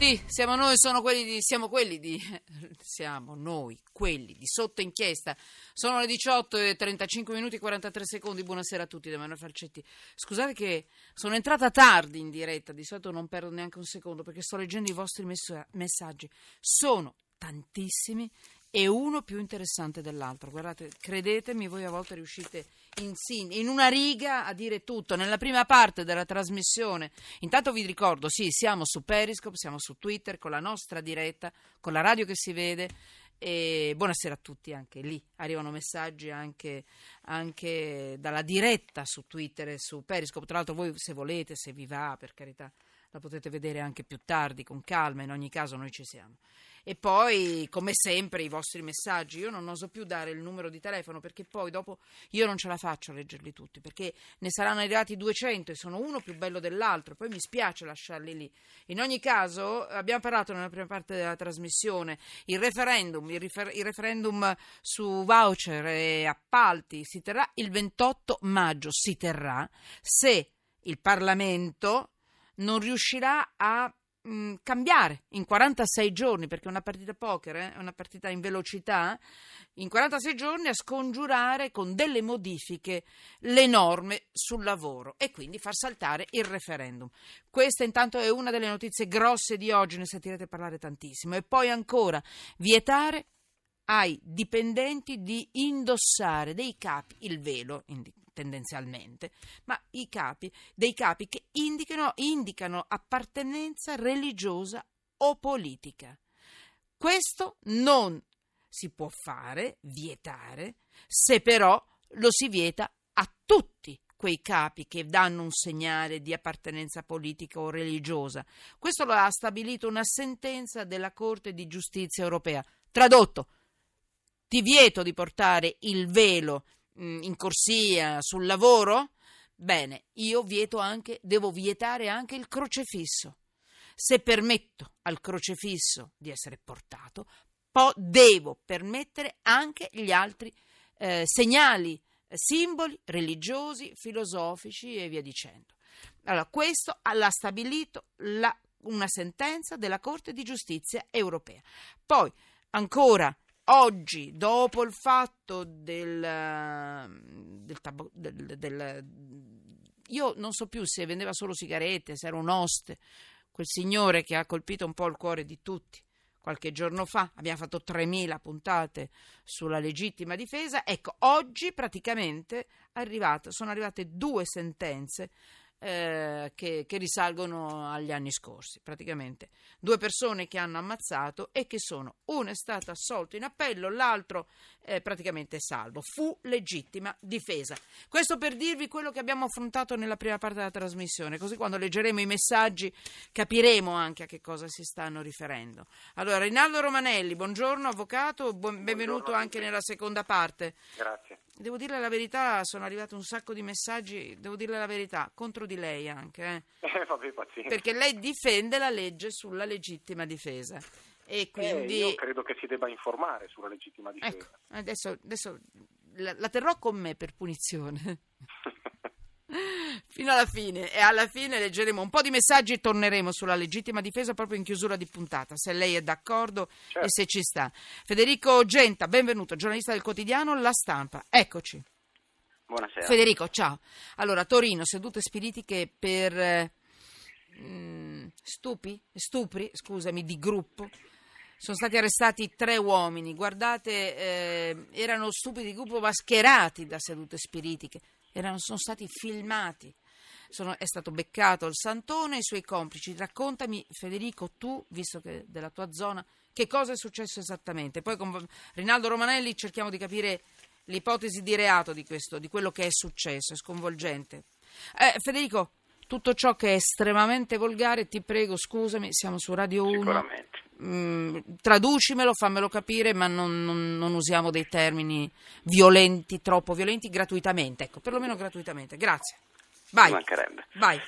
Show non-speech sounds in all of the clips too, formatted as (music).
Sì, siamo noi, sono quelli di, siamo quelli di, (laughs) siamo noi, quelli di sotto inchiesta. Sono le 18 e 35 minuti e 43 secondi. Buonasera a tutti da Manuel Falcetti. Scusate che sono entrata tardi in diretta, di solito non perdo neanche un secondo perché sto leggendo i vostri messaggi. Sono tantissimi e uno più interessante dell'altro. Guardate, credetemi, voi a volte riuscite in, in, una riga a dire tutto. Nella prima parte della trasmissione, intanto vi ricordo, sì, siamo su Periscope, siamo su Twitter con la nostra diretta, con la radio che si vede. E buonasera a tutti anche lì. Arrivano messaggi anche, anche dalla diretta su Twitter e su Periscope. Tra l'altro, voi se volete, se vi va, per carità, la potete vedere anche più tardi, con calma. In ogni caso, noi ci siamo. E poi, come sempre, i vostri messaggi. Io non oso più dare il numero di telefono perché poi dopo io non ce la faccio a leggerli tutti perché ne saranno arrivati 200 e sono uno più bello dell'altro. Poi mi spiace lasciarli lì. In ogni caso, abbiamo parlato nella prima parte della trasmissione. Il referendum, il, rifer- il referendum su voucher e appalti si terrà il 28 maggio. Si terrà se il Parlamento non riuscirà a mh, mm, cambiare in 46 giorni, perché una partita poker eh, è una partita in velocità, in 46 giorni a scongiurare con delle modifiche le norme sul lavoro e quindi far saltare il referendum. Questa intanto è una delle notizie grosse di oggi, ne sentirete parlare tantissimo. E poi ancora vietare ai dipendenti di indossare dei capi il velo tendenzialmente, ma i capi, dei capi che indicano, indicano appartenenza religiosa o politica. Questo non si può fare, vietare, se però lo si vieta a tutti quei capi che danno un segnale di appartenenza politica o religiosa. Questo lo ha stabilito una sentenza della Corte di giustizia europea. Tradotto, ti vieto di portare il velo in corsia, sul lavoro? Bene, io vieto anche, devo vietare anche il crocefisso. Se permetto al crocefisso di essere portato, po- devo permettere anche gli altri eh, segnali, simboli religiosi, filosofici e via dicendo. Allora, questo l'ha stabilito la, una sentenza della Corte di giustizia europea. Poi, ancora oggi, dopo il fatto del, del, tab- del, del, Io non so più se vendeva solo sigarette, se era un oste, quel signore che ha colpito un po' il cuore di tutti. Qualche giorno fa abbiamo fatto 3.000 puntate sulla legittima difesa. Ecco, oggi praticamente arrivato, sono arrivate due sentenze eh, che, che, risalgono agli anni scorsi, praticamente. Due persone che hanno ammazzato e che sono, uno è stato assolto in appello, l'altro è praticamente salvo. Fu legittima difesa. Questo per dirvi quello che abbiamo affrontato nella prima parte della trasmissione, così quando leggeremo i messaggi capiremo anche a che cosa si stanno riferendo. Allora, Rinaldo Romanelli, buongiorno, avvocato, buon, benvenuto anche nella seconda parte. Grazie. Devo dirle la verità, sono arrivati un sacco di messaggi, devo dirle la verità, contro di lei anche. Eh. (laughs) Eh, vabbè, Perché lei difende la legge sulla legittima difesa. E eh, quindi... Eh, io credo che si debba informare sulla legittima difesa. Ecco, adesso, adesso la, la terrò con me per punizione. (laughs) fino alla fine e alla fine leggeremo un po' di messaggi e torneremo sulla legittima difesa proprio in chiusura di puntata, se lei è d'accordo certo. e se ci sta. Federico Genta, benvenuto, giornalista del quotidiano La Stampa. Eccoci. Buonasera. Federico, ciao. Allora, Torino, sedute spiritiche per eh, mm, stupi, stupri, scusami, di gruppo. Sono stati arrestati tre uomini, guardate, eh, erano stupidi di gruppo mascherati da sedute spiritiche erano, sono stati filmati. Sono, è stato beccato il Santone e i suoi complici. Raccontami, Federico, tu, visto che della tua zona, che cosa è successo esattamente. Poi con Rinaldo Romanelli cerchiamo di capire l'ipotesi di reato di questo, di quello che è successo, è sconvolgente. Eh, Federico, tutto ciò che è estremamente volgare, ti prego, scusami, siamo su Radio 1. Sicuramente. Mm, traducimelo, fammelo capire, ma non, non, non, usiamo dei termini violenti, troppo violenti, gratuitamente, ecco, perlomeno gratuitamente. Grazie. Vai. Vai.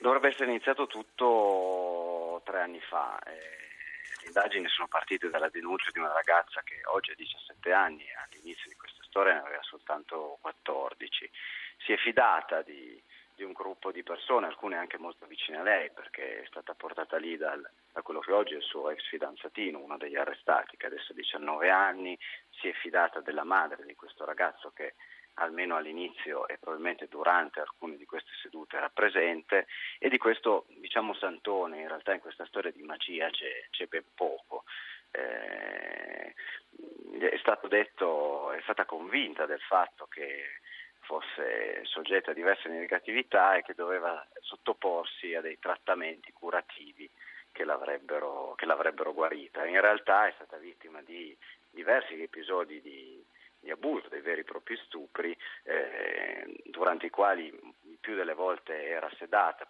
Dovrebbe essere iniziato tutto tre anni fa. le indagini sono partite dalla denuncia di una ragazza che oggi ha 17 anni, all'inizio di questa storia ne aveva soltanto 14. Si è fidata di di un gruppo di persone, alcune anche molto vicine a lei, perché è stata portata lì dal da quello che oggi è il suo ex fidanzatino, uno degli arrestati, che adesso ha 19 anni, si è fidata della madre di questo ragazzo che almeno all'inizio e probabilmente durante alcune di queste sedute era presente e di questo diciamo Santone in realtà in questa storia di magia c'è, c'è ben poco. Eh, è stato detto, è stata convinta del fatto che fosse soggetta a diverse negatività e che doveva sottoporsi a dei trattamenti curativi che l'avrebbero, che l'avrebbero guarita. In realtà è stata vittima di diversi episodi di, di abuso, dei veri e propri stupri, eh, durante i quali più delle volte era sedata,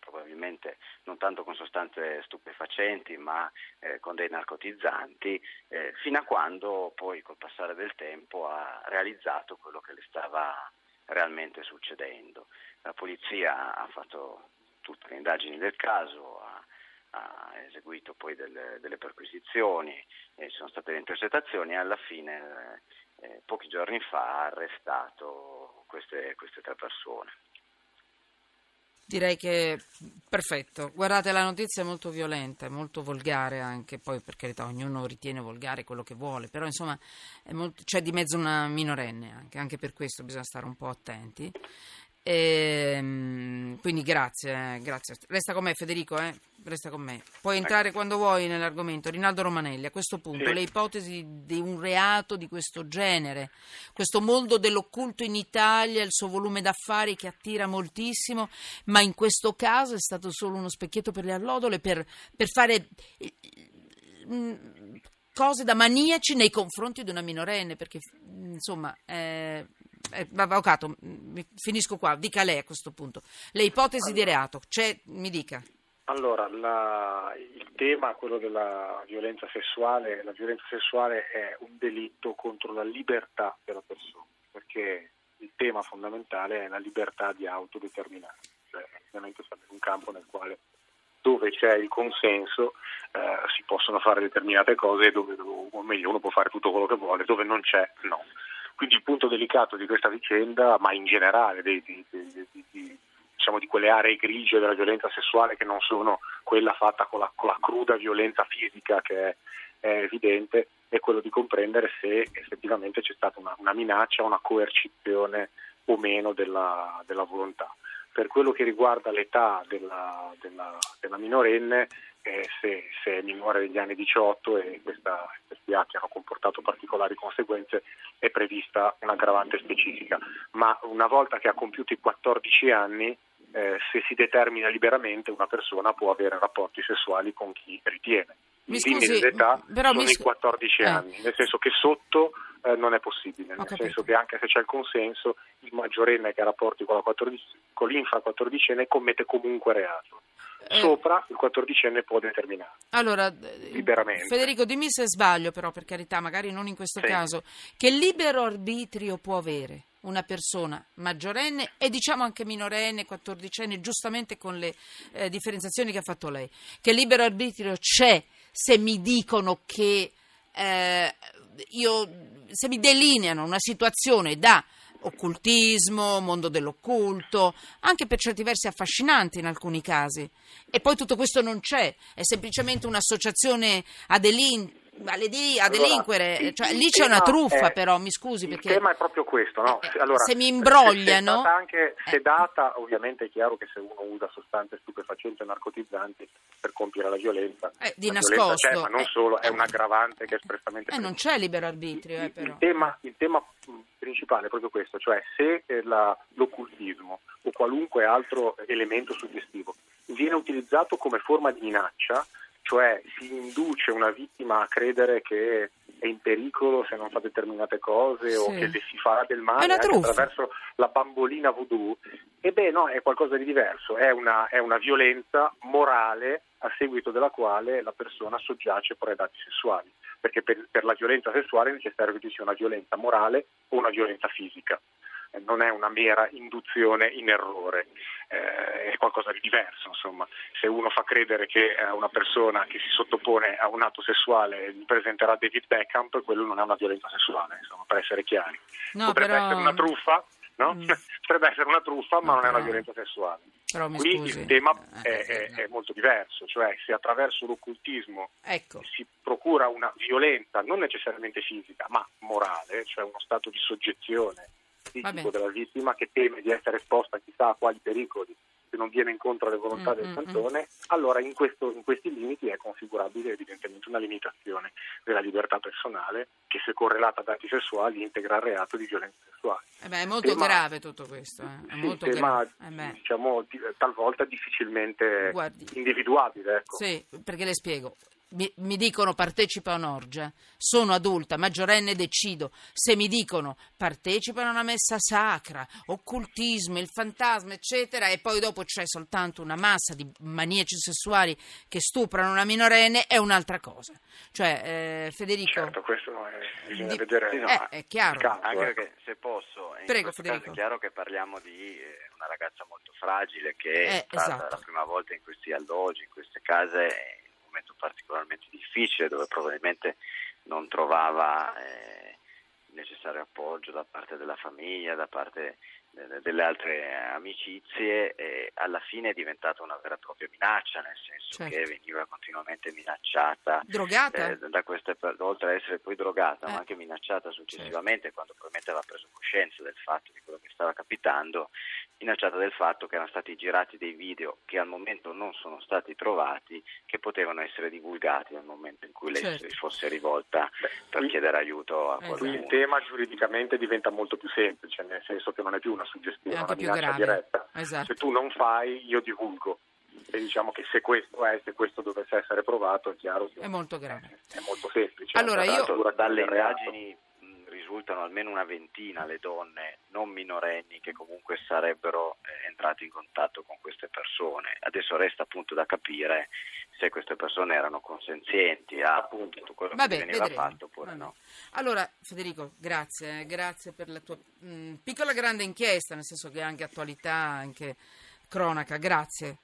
probabilmente non tanto con sostanze stupefacenti ma eh, con dei narcotizzanti, eh, fino a quando poi col passare del tempo ha realizzato quello che le stava realmente succedendo. La polizia ha fatto tutte le indagini del caso, ha, ha eseguito poi delle, delle perquisizioni, ci sono state le intercettazioni e alla fine, eh, pochi giorni fa, ha arrestato queste, queste tre persone. Direi che perfetto. Guardate, la notizia è molto violenta, molto volgare anche, poi per carità ognuno ritiene volgare quello che vuole, però insomma molto, c'è di mezzo una minorenne anche, anche per questo bisogna stare un po' attenti. E, ehm, quindi grazie, grazie. Resta con me Federico, eh? Resta con me. Puoi entrare quando vuoi nell'argomento. Rinaldo Romanelli, a questo punto sì. le ipotesi di un reato di questo genere, questo mondo dell'occulto in Italia, il suo volume d'affari che attira moltissimo, ma in questo caso è stato solo uno specchietto per le allodole per, per fare mm, cose da maniaci nei confronti di una minorenne, perché insomma... Eh, eh, avvocato, finisco qua, dica lei a questo punto. Le ipotesi allora, di reato, c'è, mi dica. Allora, la, il tema, quello della violenza sessuale, la violenza sessuale è un delitto contro la libertà della persona, perché il tema fondamentale è la libertà di autodeterminare, cioè ovviamente siamo in un campo nel quale dove c'è il consenso eh, si possono fare determinate cose, dove, o meglio uno può fare tutto quello che vuole, dove non c'è no. Quindi il punto delicato di questa vicenda, ma in generale di, di, di, diciamo, di quelle aree grigie della violenza sessuale che non sono quella fatta con la, con la cruda violenza fisica che è, è, evidente, è quello di comprendere se effettivamente c'è stata una, una minaccia, una coercizione o meno della, della volontà. Per quello che riguarda l'età della, della, della minorenne, eh, se, se, è minore degli anni 18 e questa, questi atti hanno comportato particolari conseguenze, è prevista un'aggravante specifica. Ma una volta che ha compiuto i 14 anni, eh, se si determina liberamente, una persona può avere rapporti sessuali con chi ritiene. Mi limite d'età sono i 14 eh. anni, nel senso che sotto eh, non è possibile, nel senso che anche se c'è il consenso, il maggiorenne che ha rapporti con, la 14, con l'infra 14enne commette comunque reato. Eh. Sopra il 14enne può determinare. Allora, liberamente. Federico, dimmi se sbaglio, però, per carità, magari non in questo sì. caso. Che libero arbitrio può avere una persona maggiorenne e diciamo anche minorenne, quattordicenne, giustamente con le eh, differenziazioni che ha fatto lei. Che libero arbitrio c'è se mi dicono che eh, io, se mi delineano una situazione da occultismo, mondo dell'occulto, anche per certi versi affascinanti in alcuni casi. E poi tutto questo non c'è, è semplicemente un'associazione a, delin- a, de- a delinquere, allora, cioè, lì c'è una truffa è, però, mi scusi perché... Il tema è proprio questo, no? Eh, allora, se mi imbrogliano... Se anche sedata, eh. ovviamente è chiaro che se uno usa sostanze stupefacenti o narcotizzanti per compiere la violenza... Eh, di nascosto. C'è, ma non solo, è un aggravante che è espressamente... Eh, non c'è libero arbitrio, eh, però. Il tema, il tema principale è proprio questo, cioè se la, l'occultismo o qualunque altro elemento suggestivo viene utilizzato come forma di minaccia, cioè si induce una vittima a credere che è in pericolo se non fa determinate cose sì. o che le si fa del male attraverso la bambolina voodoo, e beh no, è qualcosa di diverso, è una, è una violenza morale a seguito della quale la persona soggiace poi ai dati sessuali, perché per, per la violenza sessuale è necessario che ci sia una violenza morale o una violenza fisica non è una mera induzione in errore, eh, è qualcosa di diverso. Insomma. Se uno fa credere che una persona che si sottopone a un atto sessuale gli presenterà David Beckham, quello non è una violenza sessuale, insomma, per essere chiari. No, Potrebbe però... essere una truffa, no? Mm. (laughs) Potrebbe essere una truffa, ma non è una Eh. violenza sessuale. Però Qui scusi. il tema Eh, è, eh, è- è molto diverso, cioè se attraverso l'occultismo Ecco, si procura una violenza non necessariamente fisica, ma morale, cioè uno stato di soggezione psichico della vittima che teme di essere esposta chissà a quali pericoli se non viene incontro alle volontà Mm, del mm, cantone, allora in, questo- in questi limiti è configurabile evidentemente una limitazione della libertà personale che se correlata a dati sessuali integra il reato di violenza sessuale. eh beh, è molto Tema- grave tutto questo. eh, È Sì, molto tema. Eh diciamo di- talvolta difficilmente Guardi. individuabile. Ecco. Sì, perché le spiego. Mi, mi dicono partecipa a un'orgia, sono adulta, maggiorenne, decido. Se mi dicono partecipa a una messa sacra, occultismo, il fantasma, eccetera, e poi dopo c'è soltanto una massa di maniaci sessuali che stuprano una minorenne, è un'altra cosa. Cioè, eh, Federico, Certo, questo è, bisogna Di- vedere. Sì, no, eh, è chiaro. caso, Anche ecco. perché se posso, in Prego, Federico. è chiaro che parliamo di eh, una ragazza molto fragile che Eh, è stata esatto. la prima volta in questi alloggi, in queste case, momento particolarmente difficile dove probabilmente non trovava eh, necessario appoggio da parte della famiglia, da parte delle altre amicizie e alla fine è diventata una vera e propria minaccia, nel senso Certo. che veniva continuamente minacciata drogata? eh, da queste oltre ad essere poi drogata, Eh. ma anche minacciata successivamente quando probabilmente aveva preso coscienza del fatto di quello che stava capitando, minacciata del fatto che erano stati girati dei video che al momento non sono stati trovati, che potevano essere divulgati nel momento in cui lei Certo. si fosse rivolta per chiedere aiuto a. Qui qualcuno. il tema giuridicamente diventa molto più semplice, nel senso che non è più una È suggestione, anche una più minaccia grave. diretta. Esatto. Se tu non fai, io divulgo. E diciamo che se questo è, se questo dovesse essere provato, è chiaro che È molto grave. è molto semplice. Allora, io- dalle indagini mh, risultano almeno una ventina le donne non minorenni che comunque sarebbero eh, entrate in contatto con queste persone. Adesso resta appunto da capire se queste persone erano consenzienti a Appunto. tutto quello Vabbè, che veniva vedremo. fatto oppure Vabbè. no. Allora, Federico, grazie, eh, grazie per la tua mh, piccola grande inchiesta, nel senso che è anche attualità, anche cronaca, grazie.